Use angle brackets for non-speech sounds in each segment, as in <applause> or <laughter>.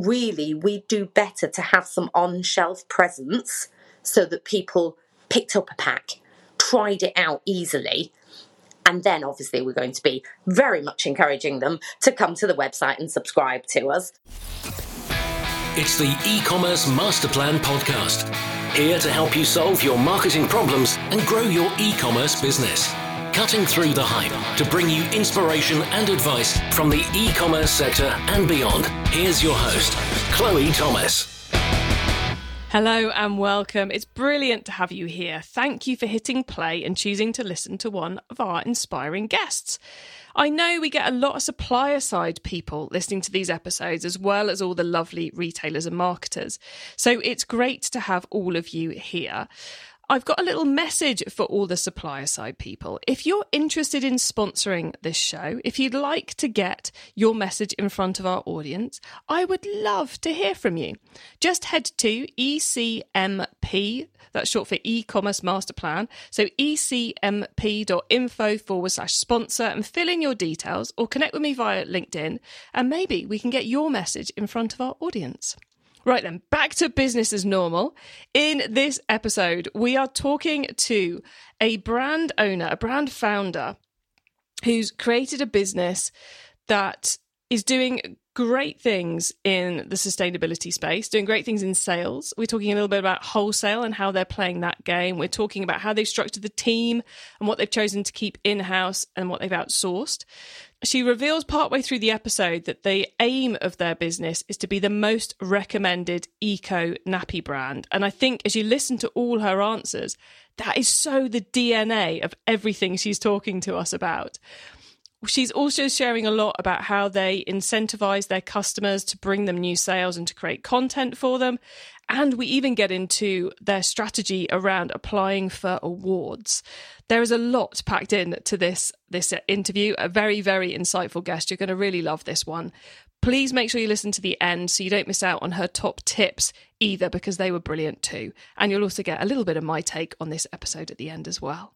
really we do better to have some on shelf presence so that people picked up a pack, tried it out easily. And then obviously we're going to be very much encouraging them to come to the website and subscribe to us. It's the e-commerce master plan podcast. Here to help you solve your marketing problems and grow your e-commerce business cutting through the hype to bring you inspiration and advice from the e commerce sector and beyond. Here's your host, Chloe Thomas. Hello and welcome. It's brilliant to have you here. Thank you for hitting play and choosing to listen to one of our inspiring guests. I know we get a lot of supplier side people listening to these episodes, as well as all the lovely retailers and marketers. So it's great to have all of you here. I've got a little message for all the supplier side people. If you're interested in sponsoring this show, if you'd like to get your message in front of our audience, I would love to hear from you. Just head to ECMP, that's short for e-commerce master plan. So ecmp.info forward slash sponsor and fill in your details or connect with me via LinkedIn and maybe we can get your message in front of our audience. Right then, back to business as normal. In this episode, we are talking to a brand owner, a brand founder who's created a business that is doing great things in the sustainability space, doing great things in sales. We're talking a little bit about wholesale and how they're playing that game. We're talking about how they've structured the team and what they've chosen to keep in house and what they've outsourced. She reveals partway through the episode that the aim of their business is to be the most recommended eco nappy brand. And I think as you listen to all her answers, that is so the DNA of everything she's talking to us about. She's also sharing a lot about how they incentivize their customers to bring them new sales and to create content for them. And we even get into their strategy around applying for awards. There is a lot packed in to this, this interview, a very, very insightful guest. You're going to really love this one. Please make sure you listen to the end so you don't miss out on her top tips either, because they were brilliant too. And you'll also get a little bit of my take on this episode at the end as well.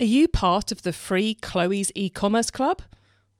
Are you part of the free Chloe's e commerce club?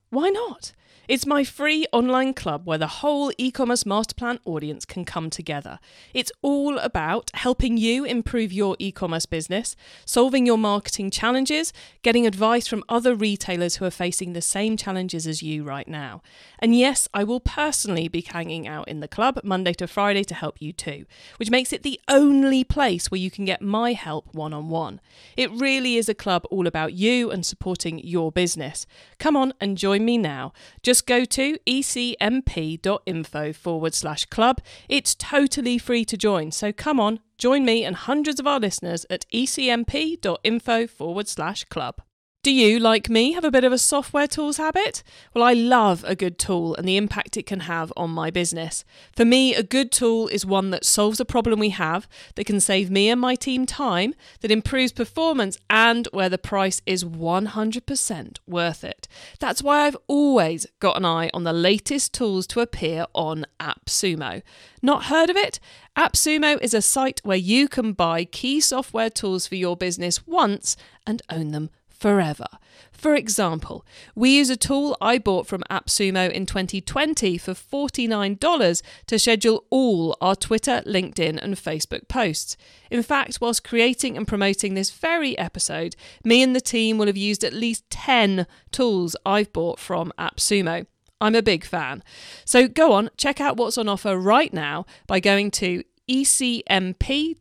Why not? It's my free online club where the whole e commerce masterplan audience can come together. It's all about helping you improve your e commerce business, solving your marketing challenges, getting advice from other retailers who are facing the same challenges as you right now. And yes, I will personally be hanging out in the club Monday to Friday to help you too, which makes it the only place where you can get my help one on one. It really is a club all about you and supporting your business. Come on and join me now. Just just go to ecmp.info forward slash club. It's totally free to join. So come on, join me and hundreds of our listeners at ecmp.info forward slash club. Do you, like me, have a bit of a software tools habit? Well, I love a good tool and the impact it can have on my business. For me, a good tool is one that solves a problem we have, that can save me and my team time, that improves performance, and where the price is 100% worth it. That's why I've always got an eye on the latest tools to appear on AppSumo. Not heard of it? AppSumo is a site where you can buy key software tools for your business once and own them forever. For example, we use a tool I bought from AppSumo in 2020 for $49 to schedule all our Twitter, LinkedIn, and Facebook posts. In fact, whilst creating and promoting this very episode, me and the team will have used at least 10 tools I've bought from AppSumo. I'm a big fan. So go on, check out what's on offer right now by going to ecmp.info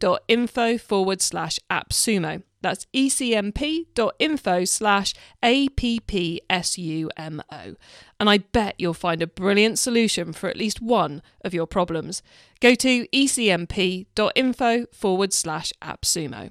forward slash appsumo. That's ecmp.info slash appsumo. And I bet you'll find a brilliant solution for at least one of your problems. Go to ecmp.info forward slash appsumo.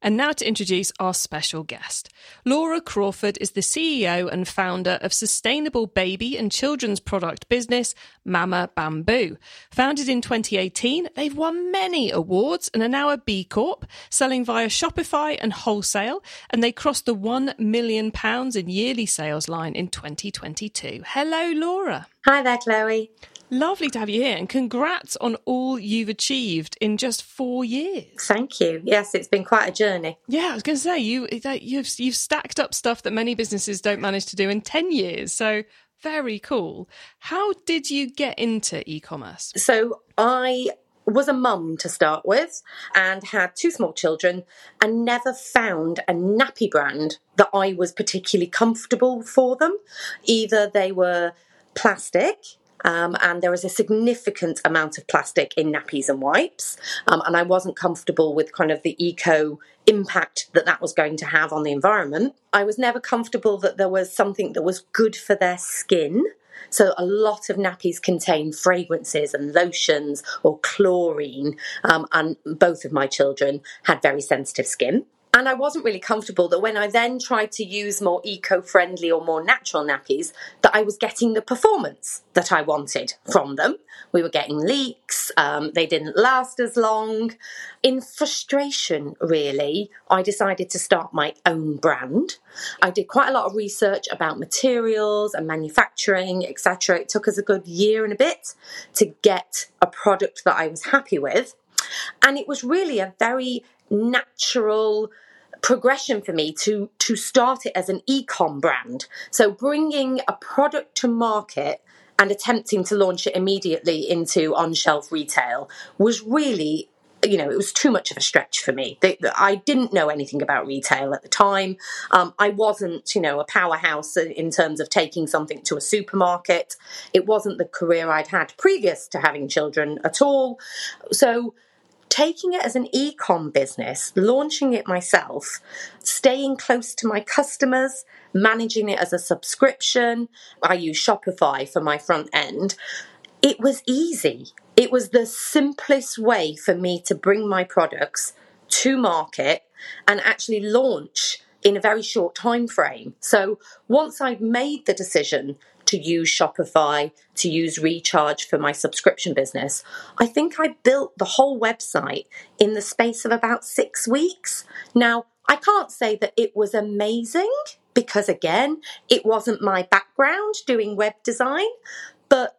And now to introduce our special guest. Laura Crawford is the CEO and founder of sustainable baby and children's product business Mama Bamboo. Founded in 2018, they've won many awards and are now a B Corp, selling via Shopify and wholesale, and they crossed the 1 million pounds in yearly sales line in 2022. Hello, Laura. Hi there, Chloe. Lovely to have you here, and congrats on all you've achieved in just four years. Thank you. Yes, it's been quite a journey. Yeah, I was going to say you you've you've stacked up stuff that many businesses don't manage to do in ten years. So very cool. How did you get into e-commerce? So I was a mum to start with and had two small children and never found a nappy brand that I was particularly comfortable for them. Either they were plastic um, and there was a significant amount of plastic in nappies and wipes. Um, and I wasn't comfortable with kind of the eco impact that that was going to have on the environment. I was never comfortable that there was something that was good for their skin. So a lot of nappies contain fragrances and lotions or chlorine, um, and both of my children had very sensitive skin. And I wasn't really comfortable that when I then tried to use more eco friendly or more natural nappies, that I was getting the performance that I wanted from them. We were getting leaks, um, they didn't last as long. In frustration, really, I decided to start my own brand. I did quite a lot of research about materials and manufacturing, etc. It took us a good year and a bit to get a product that I was happy with. And it was really a very natural progression for me to to start it as an e-com brand. So bringing a product to market and attempting to launch it immediately into on-shelf retail was really you know, it was too much of a stretch for me. I didn't know anything about retail at the time. Um, I wasn't, you know, a powerhouse in terms of taking something to a supermarket. It wasn't the career I'd had previous to having children at all. So taking it as an e-com business, launching it myself, staying close to my customers, managing it as a subscription. I use Shopify for my front end. It was easy. It was the simplest way for me to bring my products to market and actually launch in a very short time frame. So once I'd made the decision to use Shopify, to use Recharge for my subscription business. I think I built the whole website in the space of about six weeks. Now, I can't say that it was amazing because, again, it wasn't my background doing web design, but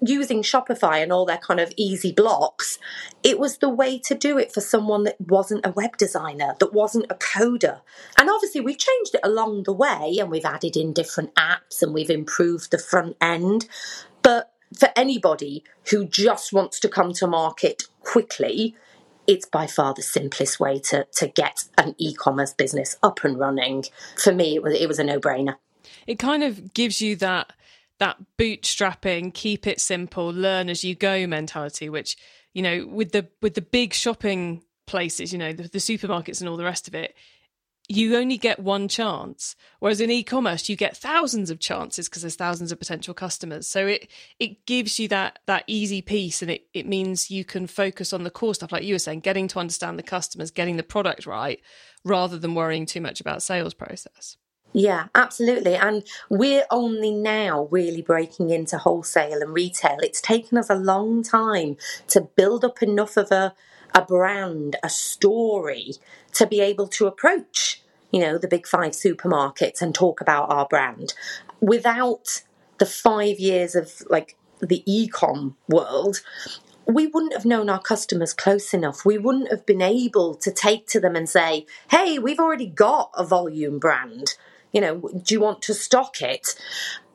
using Shopify and all their kind of easy blocks, it was the way to do it for someone that wasn't a web designer, that wasn't a coder. And obviously, we've changed it along the way and we've added in different apps and we've improved the front end. But for anybody who just wants to come to market quickly, it's by far the simplest way to, to get an e-commerce business up and running. For me, it was it was a no-brainer. It kind of gives you that that bootstrapping, keep it simple, learn as you go mentality, which, you know, with the with the big shopping places, you know, the, the supermarkets and all the rest of it, you only get one chance. Whereas in e-commerce, you get thousands of chances because there's thousands of potential customers. So it it gives you that that easy piece, and it it means you can focus on the core stuff, like you were saying, getting to understand the customers, getting the product right, rather than worrying too much about sales process. Yeah, absolutely. And we're only now really breaking into wholesale and retail. It's taken us a long time to build up enough of a, a brand, a story to be able to approach, you know, the big five supermarkets and talk about our brand without the five years of like the e-com world we wouldn't have known our customers close enough. We wouldn't have been able to take to them and say, hey, we've already got a volume brand you know, do you want to stock it?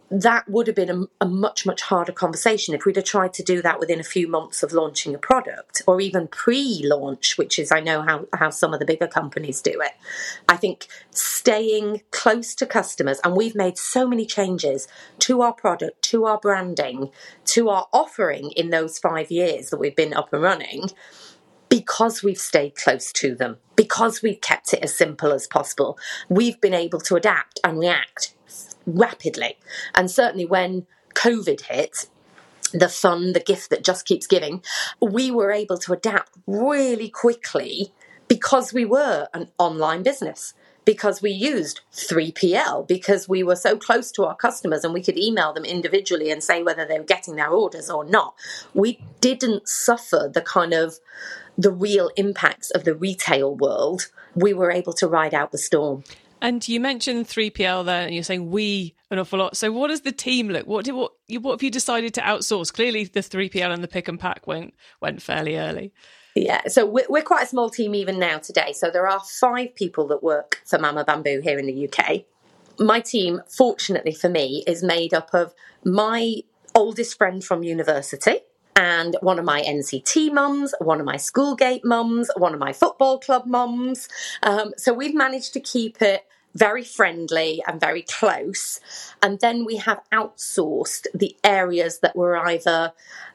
That would have been a, a, much, much harder conversation if we'd have tried to do that within a few months of launching a product or even pre launch, which is, I know how, how some of the bigger companies do it. I think staying close to customers, and we've made so many changes to our product, to our branding, to our offering in those five years that we've been up and running because we've stayed close to them, because we've kept it as simple as possible, we've been able to adapt and react rapidly. And certainly when COVID hit, the fun, the gift that just keeps giving, we were able to adapt really quickly because we were an online business because we used 3PL, because we were so close to our customers and we could email them individually and say whether they were getting their orders or not. We didn't suffer the kind of the real impacts of the retail world. We were able to ride out the storm. And you mentioned 3PL there, and you're saying we an awful lot. So, what does the team look? What did what what have you decided to outsource? Clearly, the 3PL and the pick and pack went went fairly early. Yeah, so we're, we're quite a small team even now today. So there are five people that work for Mama Bamboo here in the UK. My team, fortunately for me, is made up of my oldest friend from university and one of my NCT mums, one of my Schoolgate mums, one of my football club mums. Um, so we've managed to keep it very friendly and very close. And then we have outsourced the areas that were either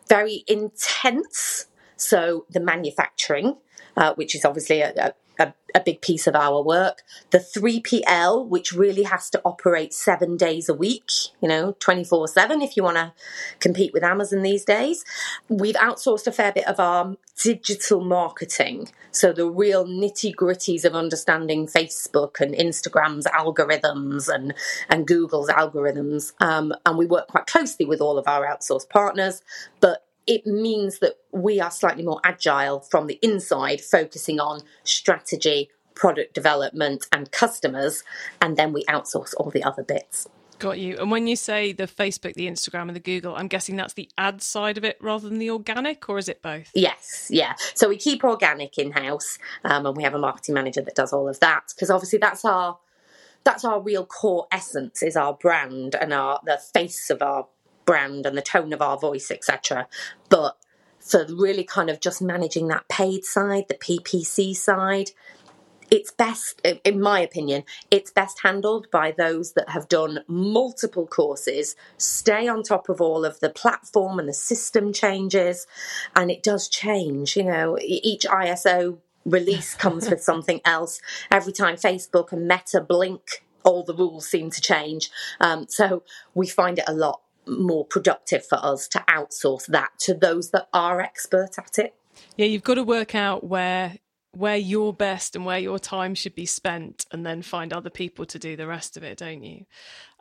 very intense, so the manufacturing, uh, which is obviously a, a a, a, big piece of our work. The 3PL, which really has to operate seven days a week, you know, 24 7 if you want to compete with Amazon these days. We've outsourced a fair bit of our digital marketing. So the real nitty gritties of understanding Facebook and Instagram's algorithms and, and Google's algorithms. Um, and we work quite closely with all of our outsourced partners. But it means that we are slightly more agile from the inside, focusing on strategy, product development, and customers, and then we outsource all the other bits. Got you. And when you say the Facebook, the Instagram, and the Google, I'm guessing that's the ad side of it rather than the organic, or is it both? Yes, yeah. So we keep organic in house, um, and we have a marketing manager that does all of that because obviously that's our that's our real core essence is our brand and our the face of our brand and the tone of our voice, etc. But for really kind of just managing that paid side, the PPC side, it's best, in my opinion, it's best handled by those that have done multiple courses, stay on top of all of the platform and the system changes. And it does change, you know, each iOS release comes with <laughs> something else. Every time Facebook and Meta blink, all the rules seem to change. Um, so we find it a lot more productive for us to outsource that to those that are expert at it. Yeah, you've got to work out where where you're best and where your time should be spent and then find other people to do the rest of it, don't you?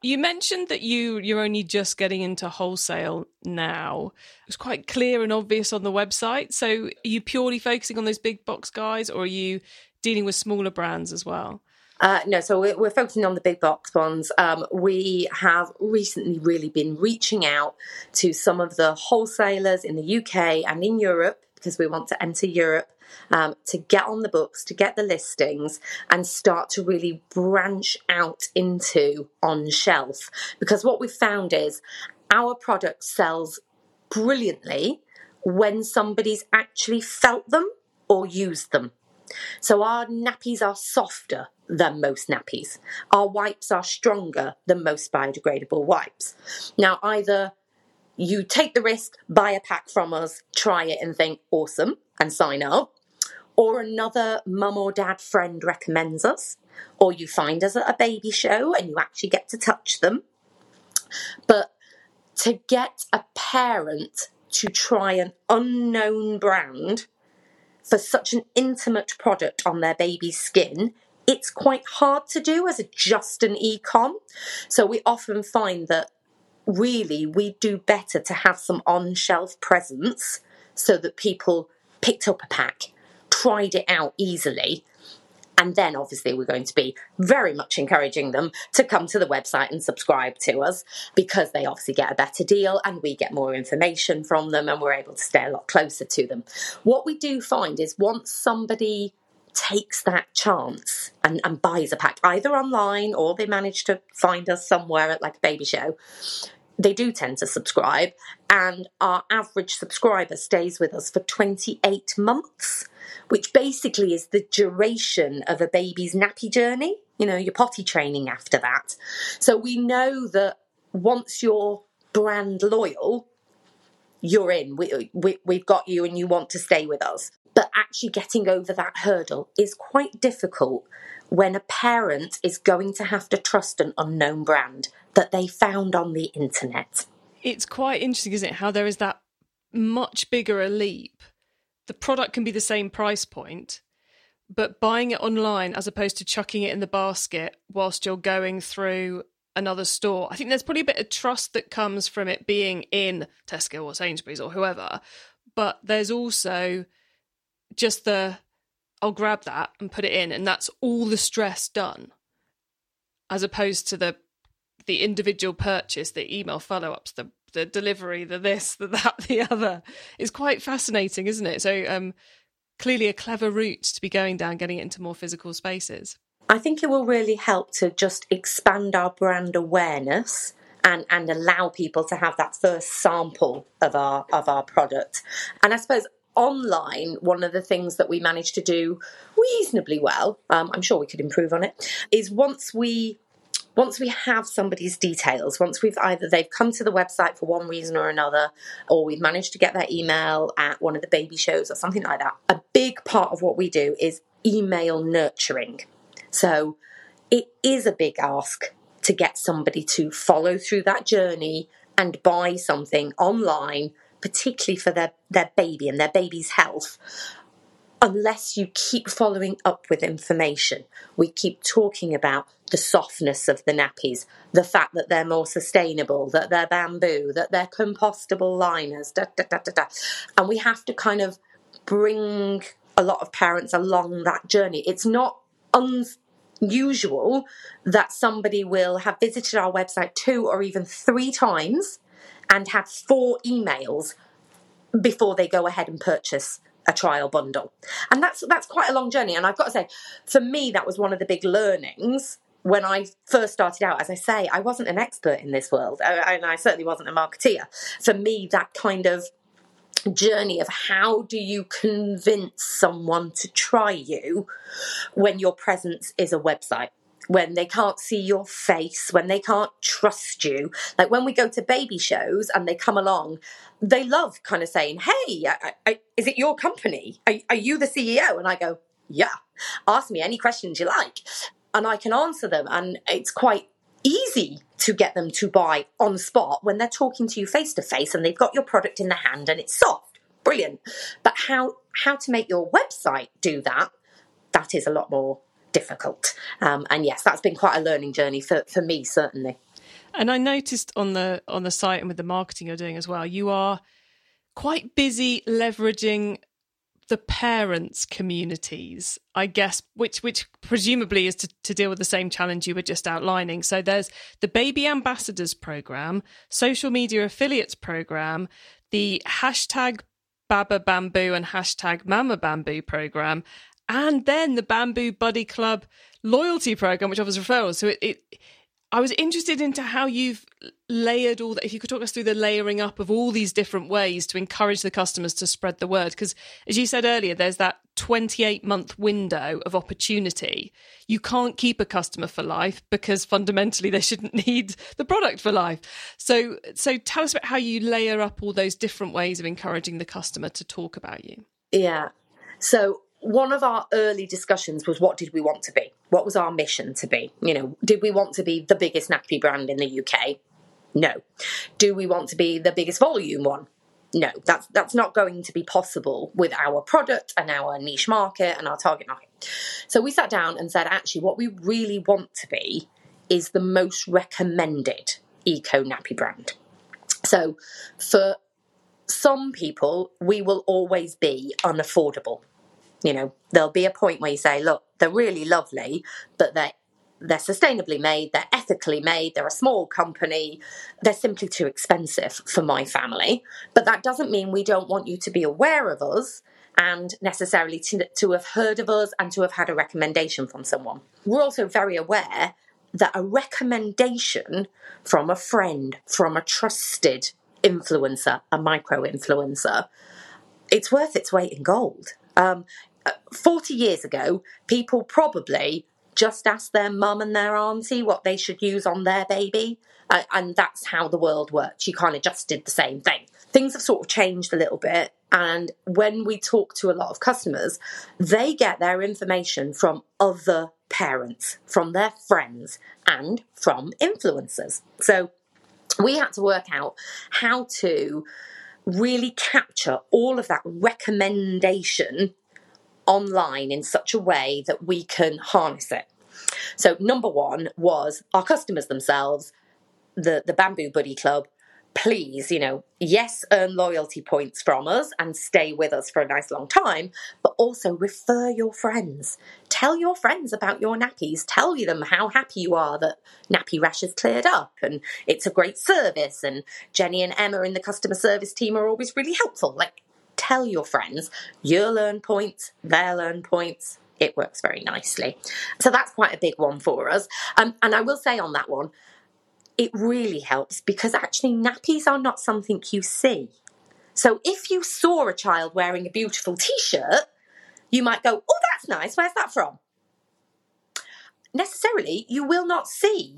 You mentioned that you you're only just getting into wholesale now. It's quite clear and obvious on the website. So are you purely focusing on those big box guys or are you dealing with smaller brands as well? Uh, no, so we're, we're, focusing on the big box ones. Um, we have recently really been reaching out to some of the wholesalers in the UK and in Europe because we want to enter Europe um, to get on the books, to get the listings, and start to really branch out into on shelf. Because what we've found is our product sells brilliantly when somebody's actually felt them or used them. So our nappies are softer than most nappies. Our wipes are stronger than most biodegradable wipes. Now, either you take the risk, buy a pack from us, try it and think awesome and sign up, or another mum or dad friend recommends us, or you find us at a baby show and you actually get to touch them. But to get a parent to try an unknown brand for such an intimate product on their baby's skin, it's quite hard to do as a just an ecom. So we often find that really we do better to have some on shelf presence so that people picked up a pack, tried it out easily, and then obviously we're going to be very much encouraging them to come to the website and subscribe to us because they obviously get a better deal and we get more information from them and we're able to stay a lot closer to them. What we do find is once somebody takes that chance and, and buys a pack, either online or they manage to find us somewhere at like a baby show, they do tend to subscribe, and our average subscriber stays with us for 28 months which basically is the duration of a baby's nappy journey, you know, your potty training after that. So we know that once you're brand loyal, you're in. We, we, we've got you and you want to stay with us. But actually getting over that hurdle is quite difficult when a parent is going to have to trust an unknown brand that they found on the internet. It's quite interesting, isn't it? How there is that much bigger a leap the product can be the same price point, but buying it online as opposed to chucking it in the basket whilst you're going through another store. I think there's probably a bit of trust that comes from it being in Tesco or Sainsbury's or whoever, but there's also just the I'll grab that and put it in, and that's all the stress done. as opposed to the the individual purchase, the email follow ups, the the delivery, the this, the that, the other It's quite fascinating, isn't it? So um, clearly a clever route to be going down, getting it into more physical spaces. I think it will really help to just expand our brand awareness and, and allow people to have that first sample of our of our product. And I suppose online, one of the things that we managed to do reasonably well, um, I'm sure we could improve on it, is once we once we have somebody's details, once we've either they've come to the website for one reason or another, or we've managed to get their email at one of the baby shows or something like that, a big part of what we do is email nurturing. So it is a big ask to get somebody to follow through that journey and buy something online, particularly for their, their baby and their baby's health unless you keep following up with information. We keep talking about the softness of the nappies, the fact that they're more sustainable, that they're bamboo, that they're compostable liners, da, da, da, da, da. And we have to kind of bring a lot of parents along that journey. It's not unusual that somebody will have visited our website two or even three times and have four emails before they go ahead and purchase a trial bundle. And that's that's quite a long journey. And I've got to say, for me, that was one of the big learnings when I first started out. As I say, I wasn't an expert in this world, uh, and I certainly wasn't a marketeer. For me, that kind of journey of how do you convince someone to try you when your presence is a website when they can't see your face, when they can't trust you. Like when we go to baby shows and they come along, they love kind of saying, Hey, I, I, is it your company? Are, are you the CEO? And I go, Yeah, ask me any questions you like. And I can answer them. And it's quite easy to get them to buy on the spot when they're talking to you face to face and they've got your product in their hand and it's soft. Brilliant. But how how to make your website do that, that is a lot more difficult. Um, and yes, that's been quite a learning journey for, for me, certainly. And I noticed on the on the site and with the marketing you're doing as well, you are quite busy leveraging the parents communities i guess which which presumably is to, to deal with the same challenge you were just outlining so there's the baby ambassadors program social media affiliates program the hashtag baba bamboo and hashtag mama bamboo program and then the Bamboo Buddy Club loyalty program, which offers referrals. So it, it I was interested into how you've layered all that. If you could talk us through the layering up of all these different ways to encourage the customers to spread the word. Because as you said earlier, there's that 28 month window of opportunity. You can't keep a customer for life because fundamentally they shouldn't <laughs> need the product for life. So, so tell us about how you layer up all those different ways of encouraging the customer to talk about you. Yeah. So one of our early discussions was what did we want to be? What was our mission to be? You know, did we want to be the biggest nappy brand in the UK? No. Do we want to be the biggest volume one? No, that's that's not going to be possible with our product and our niche market and our target market. So we sat down and said, actually, what we really want to be is the most recommended eco nappy brand. So for some people, we will always be unaffordable you know, there'll be a point where you say, look, they're really lovely, but they're they're sustainably made, they're ethically made, they're a small company, they're simply too expensive for my family. But that doesn't mean we don't want you to be aware of us and necessarily to, to have heard of us and to have had a recommendation from someone. We're also very aware that a recommendation from a friend, from a trusted influencer, a micro influencer, it's worth its weight in gold. Um, 40 years ago, people probably just asked their mum and their auntie what they should use on their baby. Uh, and that's how the world works. You kind of just did the same thing. Things have sort of changed a little bit. And when we talk to a lot of customers, they get their information from other parents, from their friends, and from influencers. So we had to work out how to really capture all of that recommendation online in such a way that we can harness it. So, number one was our customers themselves, the, the Bamboo Buddy Club, please, you know, yes, earn loyalty points from us and stay with us for a nice long time, but also refer your friends. Tell your friends about your nappies. Tell them how happy you are that nappy rash has cleared up and it's a great service. And Jenny and Emma in the customer service team are always really helpful. Like, tell your friends, you'll earn points, they'll earn points. It works very nicely. So that's quite a big one for us. Um, and I will say on that one, it really helps because actually nappies are not something you see. So if you saw a child wearing a beautiful t shirt, you might go, Oh, that's nice. Where's that from? Necessarily, you will not see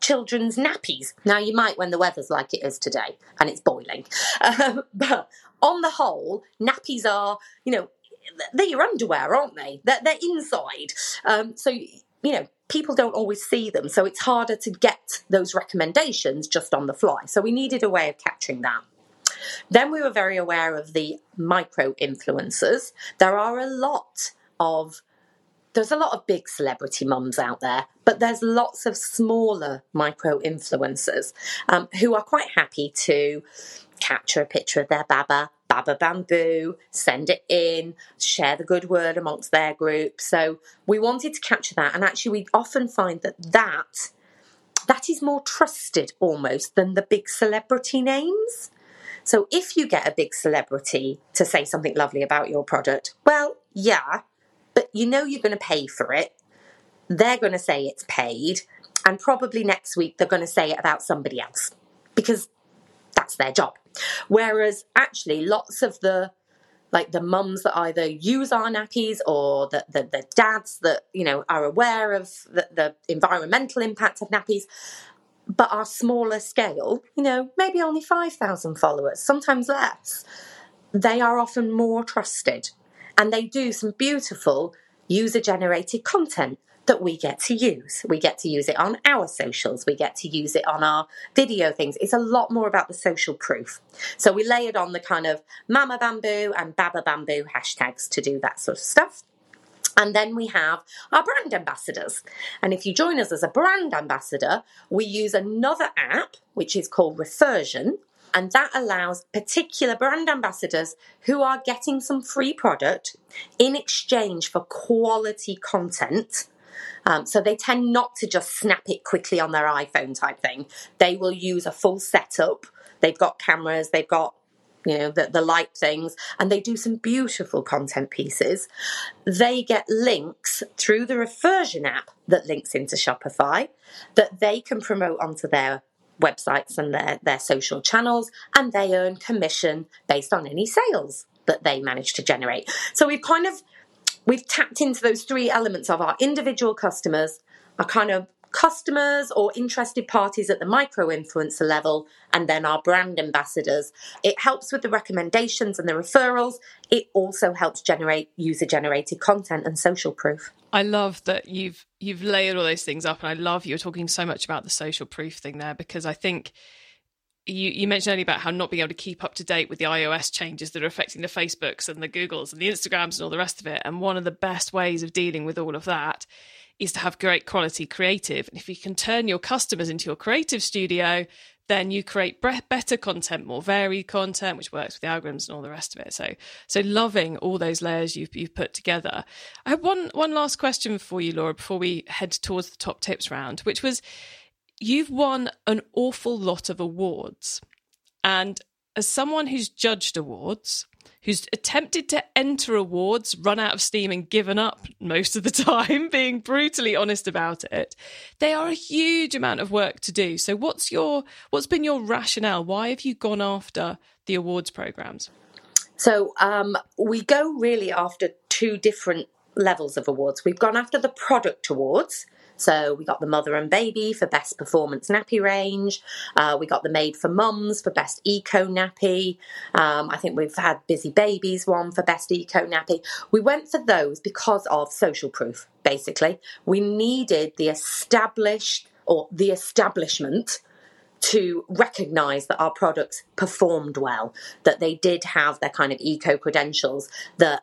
children's nappies. Now, you might when the weather's like it is today and it's boiling. Um, <laughs> but on the whole, nappies are, you know, they're your underwear, aren't they? They're, they're inside. Um, so, you know, people don't always see them, so it's harder to get those recommendations just on the fly. So we needed a way of capturing that. Then we were very aware of the micro influencers. There are a lot of there's a lot of big celebrity mums out there, but there's lots of smaller micro influencers um, who are quite happy to capture a picture of their baba Baba Bamboo, send it in, share the good word amongst their group. So we wanted to capture that, and actually, we often find that that that is more trusted almost than the big celebrity names. So if you get a big celebrity to say something lovely about your product, well, yeah, but you know you're going to pay for it. They're going to say it's paid, and probably next week they're going to say it about somebody else because that's their job. Whereas actually, lots of the like the mums that either use our nappies or the, the, the dads that you know are aware of the, the environmental impact of nappies but are smaller scale you know maybe only 5000 followers sometimes less they are often more trusted and they do some beautiful user generated content that we get to use. We get to use it on our socials, we get to use it on our video things. It's a lot more about the social proof. So we layered on the kind of Mama Bamboo and Baba Bamboo hashtags to do that sort of stuff. And then we have our brand ambassadors. And if you join us as a brand ambassador, we use another app, which is called Refersion. And that allows particular brand ambassadors who are getting some free product in exchange for quality content um, so they tend not to just snap it quickly on their iPhone type thing. They will use a full setup. They've got cameras, they've got you know the, the light things and they do some beautiful content pieces they get links through the refersion app that links into shopify that they can promote onto their websites and their, their social channels and they earn commission based on any sales that they manage to generate so we've kind of we've tapped into those three elements of our individual customers, our kind of customers or interested parties at the micro influencer level, and then our brand ambassadors. It helps with the recommendations and the referrals. It also helps generate user generated content and social proof. I love that you've you've layered all those things up and I love you're talking so much about the social proof thing there because I think you, you mentioned earlier about how not being able to keep up to date with the iOS changes that are affecting the Facebooks and the Googles and the Instagrams and all the rest of it. And one of the best ways of dealing with all of that is to have great quality creative. And if you can turn your customers into your creative studio, then you create better content, more varied content, which works with the algorithms and all the rest of it. So, so loving all those layers you've, you've put together. I have one one last question for you, Laura, before we head towards the top tips round, which was you've won an awful lot of awards. And as someone who's judged awards, who's attempted to enter awards, run out of steam, and given up most of the <laughs> time, being brutally honest about it, they are a huge amount of work to do. So, what's your what's been your rationale? Why have you gone after the awards programs? So, um, we go really after two different levels of awards. We've gone after the product awards, so we got the mother and baby for best performance nappy range. Uh, we got the made for mums for best eco nappy. Um, I think we've had busy babies one for best eco nappy. We went for those because of social proof. Basically, we needed the established or the establishment to recognize that our products performed well, that they did have their kind of eco credentials, that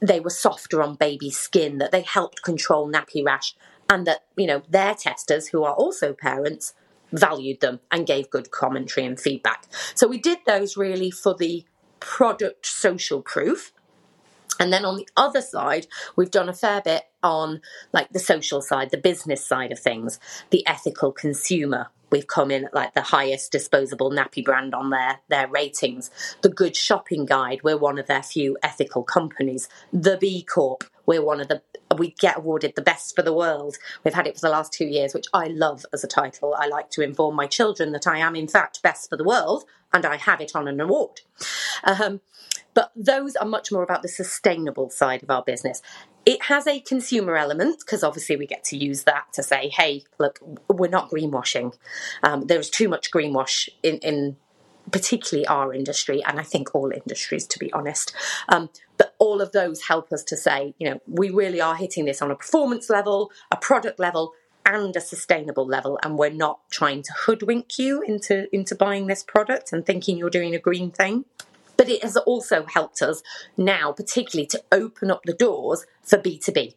they were softer on baby skin, that they helped control nappy rash and that you know their testers who are also parents valued them and gave good commentary and feedback. So we did those really for the product social proof. And then on the other side, we've done a fair bit on like the social side, the business side of things, the ethical consumer. We've come in at like the highest disposable nappy brand on their, their ratings. The Good Shopping Guide, we're one of their few ethical companies. The B Corp, we're one of the we get awarded the best for the world. We've had it for the last two years, which I love as a title. I like to inform my children that I am, in fact, best for the world, and I have it on an award. Um, but those are much more about the sustainable side of our business. It has a consumer element because obviously we get to use that to say, hey, look, we're not greenwashing. Um, there's too much greenwash in, in particularly our industry, and I think all industries, to be honest. Um, but all of those help us to say, you know, we really are hitting this on a performance level, a product level, and a sustainable level, and we're not trying to hoodwink you into into buying this product and thinking you're doing a green thing. But it has also helped us now, particularly, to open up the doors for B2B.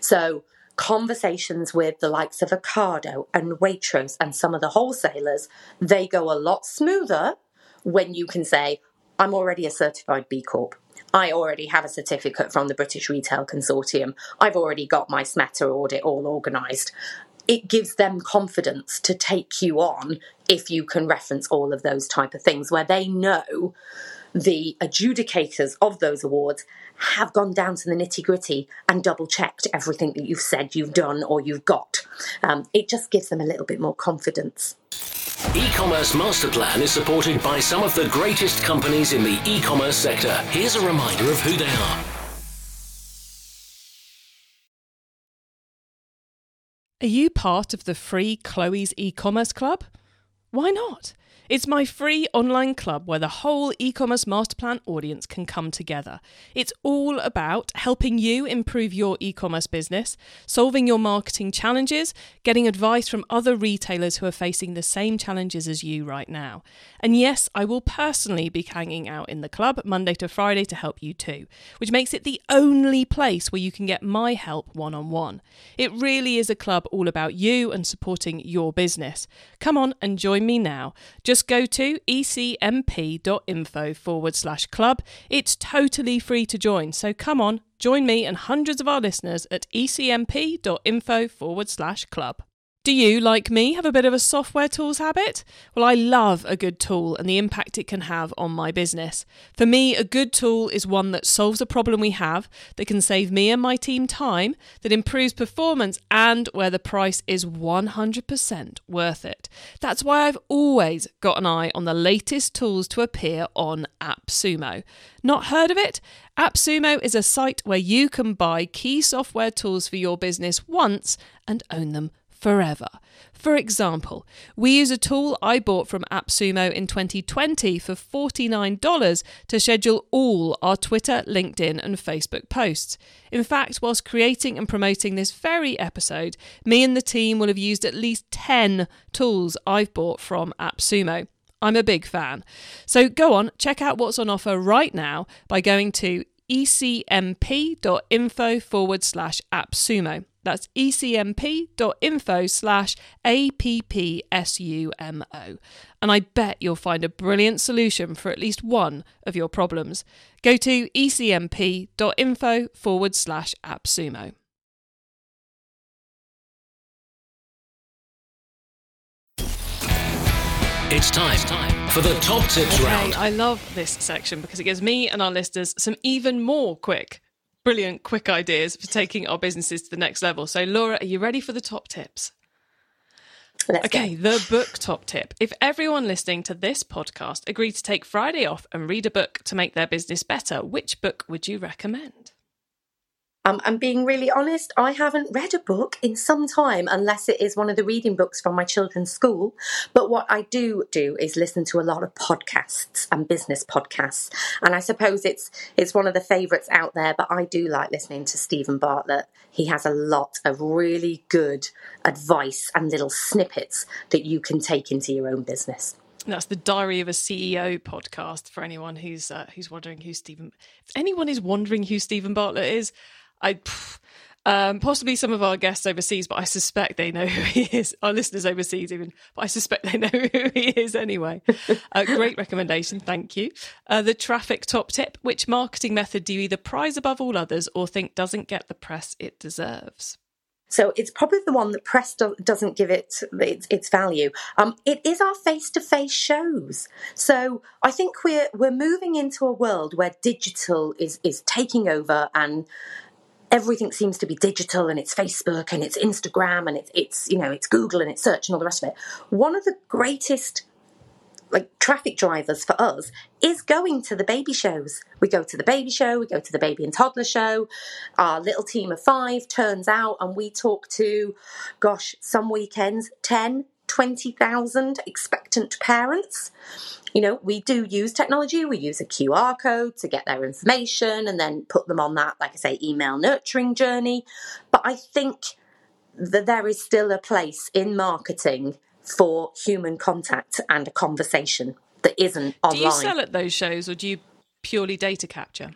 So conversations with the likes of Ocado and Waitrose and some of the wholesalers, they go a lot smoother when you can say, I'm already a certified B Corp. I already have a certificate from the British Retail Consortium. I've already got my SMETA audit all organised. It gives them confidence to take you on if you can reference all of those type of things where they know the adjudicators of those awards have gone down to the nitty gritty and double checked everything that you've said you've done or you've got. Um, it just gives them a little bit more confidence. E-commerce master plan is supported by some of the greatest companies in the e-commerce sector. Here's a reminder of who they are. Are you part of the free Chloe's e-commerce club? Why not? It's my free online club where the whole e commerce masterplan audience can come together. It's all about helping you improve your e commerce business, solving your marketing challenges, getting advice from other retailers who are facing the same challenges as you right now. And yes, I will personally be hanging out in the club Monday to Friday to help you too, which makes it the only place where you can get my help one on one. It really is a club all about you and supporting your business. Come on and join me now. Just just go to ecmp.info forward slash club. It's totally free to join. So come on, join me and hundreds of our listeners at ecmp.info forward slash club. Do you, like me, have a bit of a software tools habit? Well, I love a good tool and the impact it can have on my business. For me, a good tool is one that solves a problem we have, that can save me and my team time, that improves performance, and where the price is 100% worth it. That's why I've always got an eye on the latest tools to appear on AppSumo. Not heard of it? AppSumo is a site where you can buy key software tools for your business once and own them forever. For example, we use a tool I bought from AppSumo in 2020 for $49 to schedule all our Twitter, LinkedIn, and Facebook posts. In fact, whilst creating and promoting this very episode, me and the team will have used at least 10 tools I've bought from AppSumo. I'm a big fan. So go on, check out what's on offer right now by going to ecmp.info forward slash appsumo. That's ecmp.info slash appsumo. And I bet you'll find a brilliant solution for at least one of your problems. Go to ecmp.info forward slash appsumo. It's time for the top tips okay, round. I love this section because it gives me and our listeners some even more quick brilliant quick ideas for taking our businesses to the next level. So, Laura, are you ready for the top tips? Let's okay, go. the book top tip. If everyone listening to this podcast agreed to take Friday off and read a book to make their business better, which book would you recommend? Um, I'm being really honest, I haven't read a book in some time unless it is one of the reading books from my children's school. But what I do do is listen to a lot of podcasts and business podcasts. And I suppose it's it's one of the favourites out there, but I do like listening to Steven Bartlett. He has a lot of really good advice and little snippets that you can take into your own business. That's the Diary of a CEO podcast for anyone who's uh, who's wondering who Steven. If anyone is wondering who Steven Bartlett is, I Um, possibly some of our guests overseas, but I suspect they know who he is. Our listeners overseas, even, but I suspect they know <laughs> who he is anyway. Uh, great recommendation, thank you. Uh, the traffic top tip: Which marketing method do you either prize above all others or think doesn't get the press it deserves? So it's probably the one that press do- doesn't give it its, its value. Um, it is our face-to-face shows. So I think we're we're moving into a world where digital is is taking over and everything seems to be digital and it's Facebook and it's Instagram and it's it's you know it's Google and it's search and all the rest of it. One of the greatest like traffic drivers for us is going to the baby shows. We go to the baby show, we go to the baby and toddler show. Our little team of five turns out and we talk to, gosh, some weekends, 10, 20,000 expectant parents. You know, we do use technology. We use a QR code to get their information and then put them on that, like I say, email nurturing journey. But I think that there is still a place in marketing for human contact and a conversation that isn't online. Do you sell at those shows or do you purely data capture?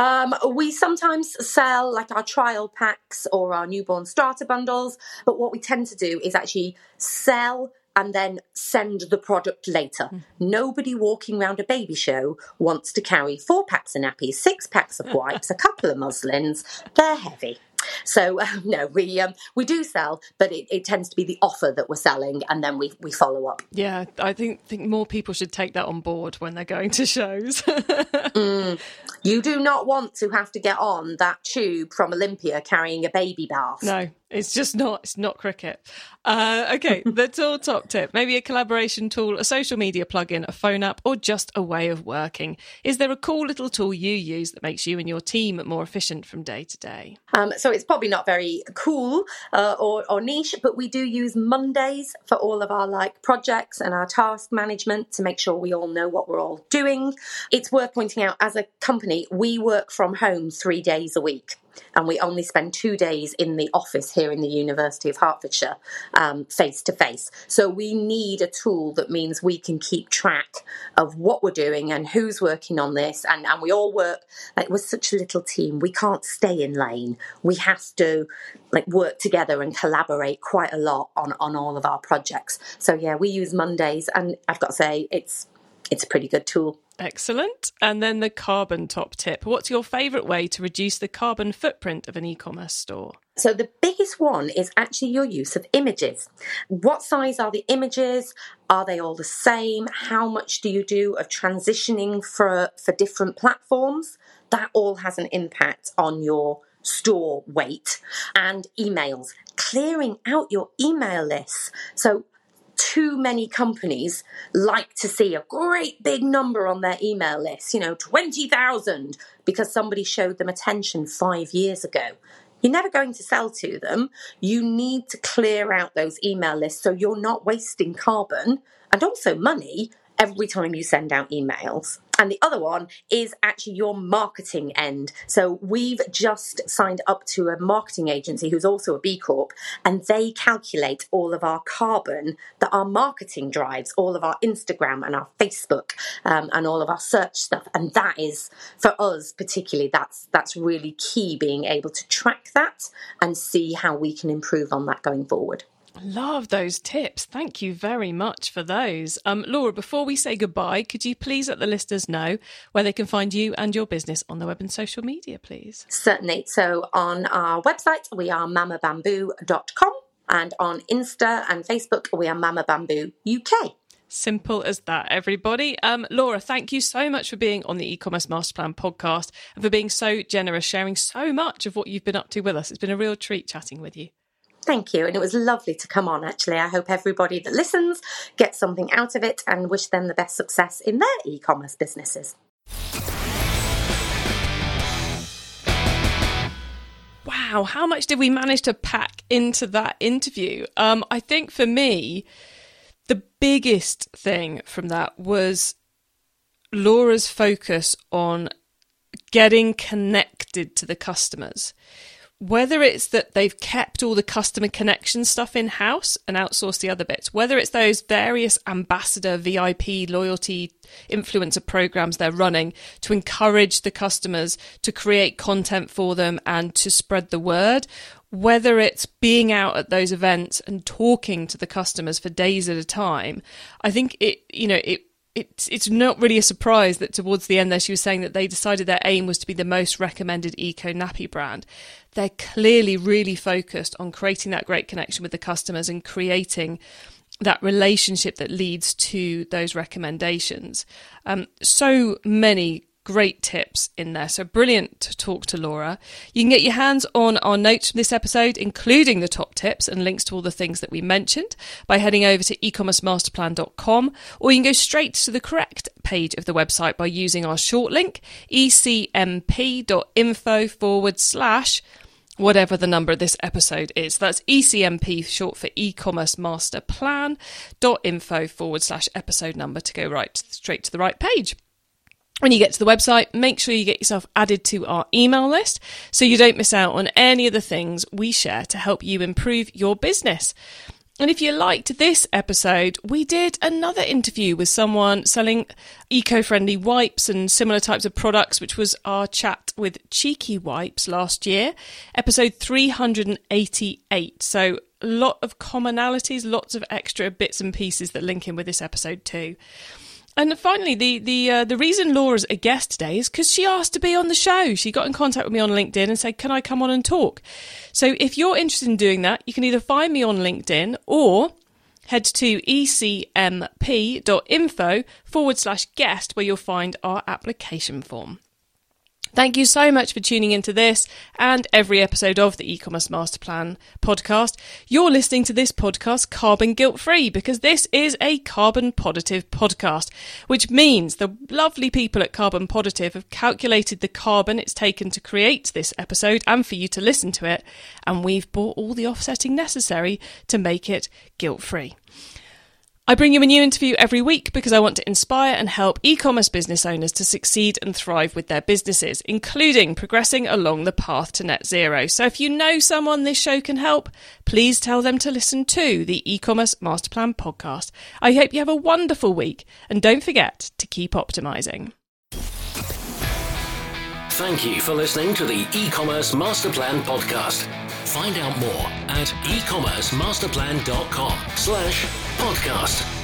Um, we sometimes sell like our trial packs or our newborn starter bundles, but what we tend to do is actually sell and then send the product later. Mm. Nobody walking around a baby show wants to carry four packs of nappies, six packs of wipes, a couple of muslins. They're heavy. So <laughs> um, no, we um, we do sell, but it, it, tends to be the offer that we're selling, and then we, we follow up. Yeah, I think think more people should take that on board when they're going to shows. <laughs> mm. You do not want to have to get on that tube from Olympia carrying a baby bath. No, it's just not. It's not cricket. Uh, okay, <laughs> the tool top tip: maybe a collaboration tool, a social media plugin, a phone app, or just a way of working. Is there a cool little tool you use that makes you and your team more efficient from day to day? Um, so it's probably not very cool uh, or, or niche, but we do use Mondays for all of our like projects and our task management to make sure we all know what we're all doing. It's worth pointing out as a company, we work from home three days a week and we only spend two days in the office here in the University of Hertfordshire face to face. So we need a tool that means we can keep track of what we're doing and who's working on this. And, and we all work like we're such a little team. We can't stay in lane. We have to like work together and collaborate quite a lot on, on all of our projects. So yeah, we use Mondays and I've got to say it's it's a pretty good tool. Excellent. And then the carbon top tip. What's your favourite way to reduce the carbon footprint of an e commerce store? So, the biggest one is actually your use of images. What size are the images? Are they all the same? How much do you do of transitioning for, for different platforms? That all has an impact on your store weight and emails. Clearing out your email lists. So, too many companies like to see a great big number on their email list, you know, 20,000 because somebody showed them attention five years ago. You're never going to sell to them. You need to clear out those email lists so you're not wasting carbon and also money every time you send out emails. And the other one is actually your marketing end. So we've just signed up to a marketing agency who's also a B Corp, and they calculate all of our carbon that our marketing drives, all of our Instagram and our Facebook, um, and all of our search stuff. And that is for us particularly, that's that's really key being able to track that and see how we can improve on that going forward. Love those tips. Thank you very much for those. Um, Laura, before we say goodbye, could you please let the listeners know where they can find you and your business on the web and social media, please? Certainly. So on our website, we are mamabamboo.com and on Insta and Facebook, we are Mama Bamboo UK. Simple as that, everybody. Um, Laura, thank you so much for being on the e-commerce master plan podcast and for being so generous, sharing so much of what you've been up to with us. It's been a real treat chatting with you. Thank you. And it was lovely to come on, actually. I hope everybody that listens gets something out of it and wish them the best success in their e commerce businesses. Wow, how much did we manage to pack into that interview? Um, I think for me, the biggest thing from that was Laura's focus on getting connected to the customers whether it's that they've kept all the customer connection stuff in house and outsourced the other bits, whether it's those various ambassador, VIP, loyalty, influencer programs they're running to encourage the customers to create content for them and to spread the word, whether it's being out at those events and talking to the customers for days at a time, I think it, you know, it it's it's not really a surprise that towards the end there she was saying that they decided their aim was to be the most recommended eco nappy brand. They're clearly really focused on creating that great connection with the customers and creating that relationship that leads to those recommendations. Um, so many great tips in there. So brilliant to talk to Laura. You can get your hands on our notes from this episode, including the top tips and links to all the things that we mentioned, by heading over to ecommercemasterplan.com, or you can go straight to the correct page of the website by using our short link, ecmp.info forward slash whatever the number of this episode is. That's ECMP, short for e-commerce master plan, dot info forward slash episode number to go right straight to the right page. When you get to the website, make sure you get yourself added to our email list so you don't miss out on any of the things we share to help you improve your business. And if you liked this episode, we did another interview with someone selling eco friendly wipes and similar types of products, which was our chat with Cheeky Wipes last year, episode 388. So, a lot of commonalities, lots of extra bits and pieces that link in with this episode, too. And finally, the the uh, the reason Laura's a guest today is because she asked to be on the show. She got in contact with me on LinkedIn and said, "Can I come on and talk?" So if you're interested in doing that, you can either find me on LinkedIn or head to ecmp.info forward slash guest where you'll find our application form. Thank you so much for tuning into this and every episode of the e-commerce master plan podcast. You're listening to this podcast carbon guilt free because this is a carbon positive podcast, which means the lovely people at Carbon Positive have calculated the carbon it's taken to create this episode and for you to listen to it. And we've bought all the offsetting necessary to make it guilt free. I bring you a new interview every week because I want to inspire and help e commerce business owners to succeed and thrive with their businesses, including progressing along the path to net zero. So if you know someone this show can help, please tell them to listen to the e commerce masterplan podcast. I hope you have a wonderful week and don't forget to keep optimizing. Thank you for listening to the e-commerce masterplan podcast. Find out more at ecommercemasterplan.com slash podcast.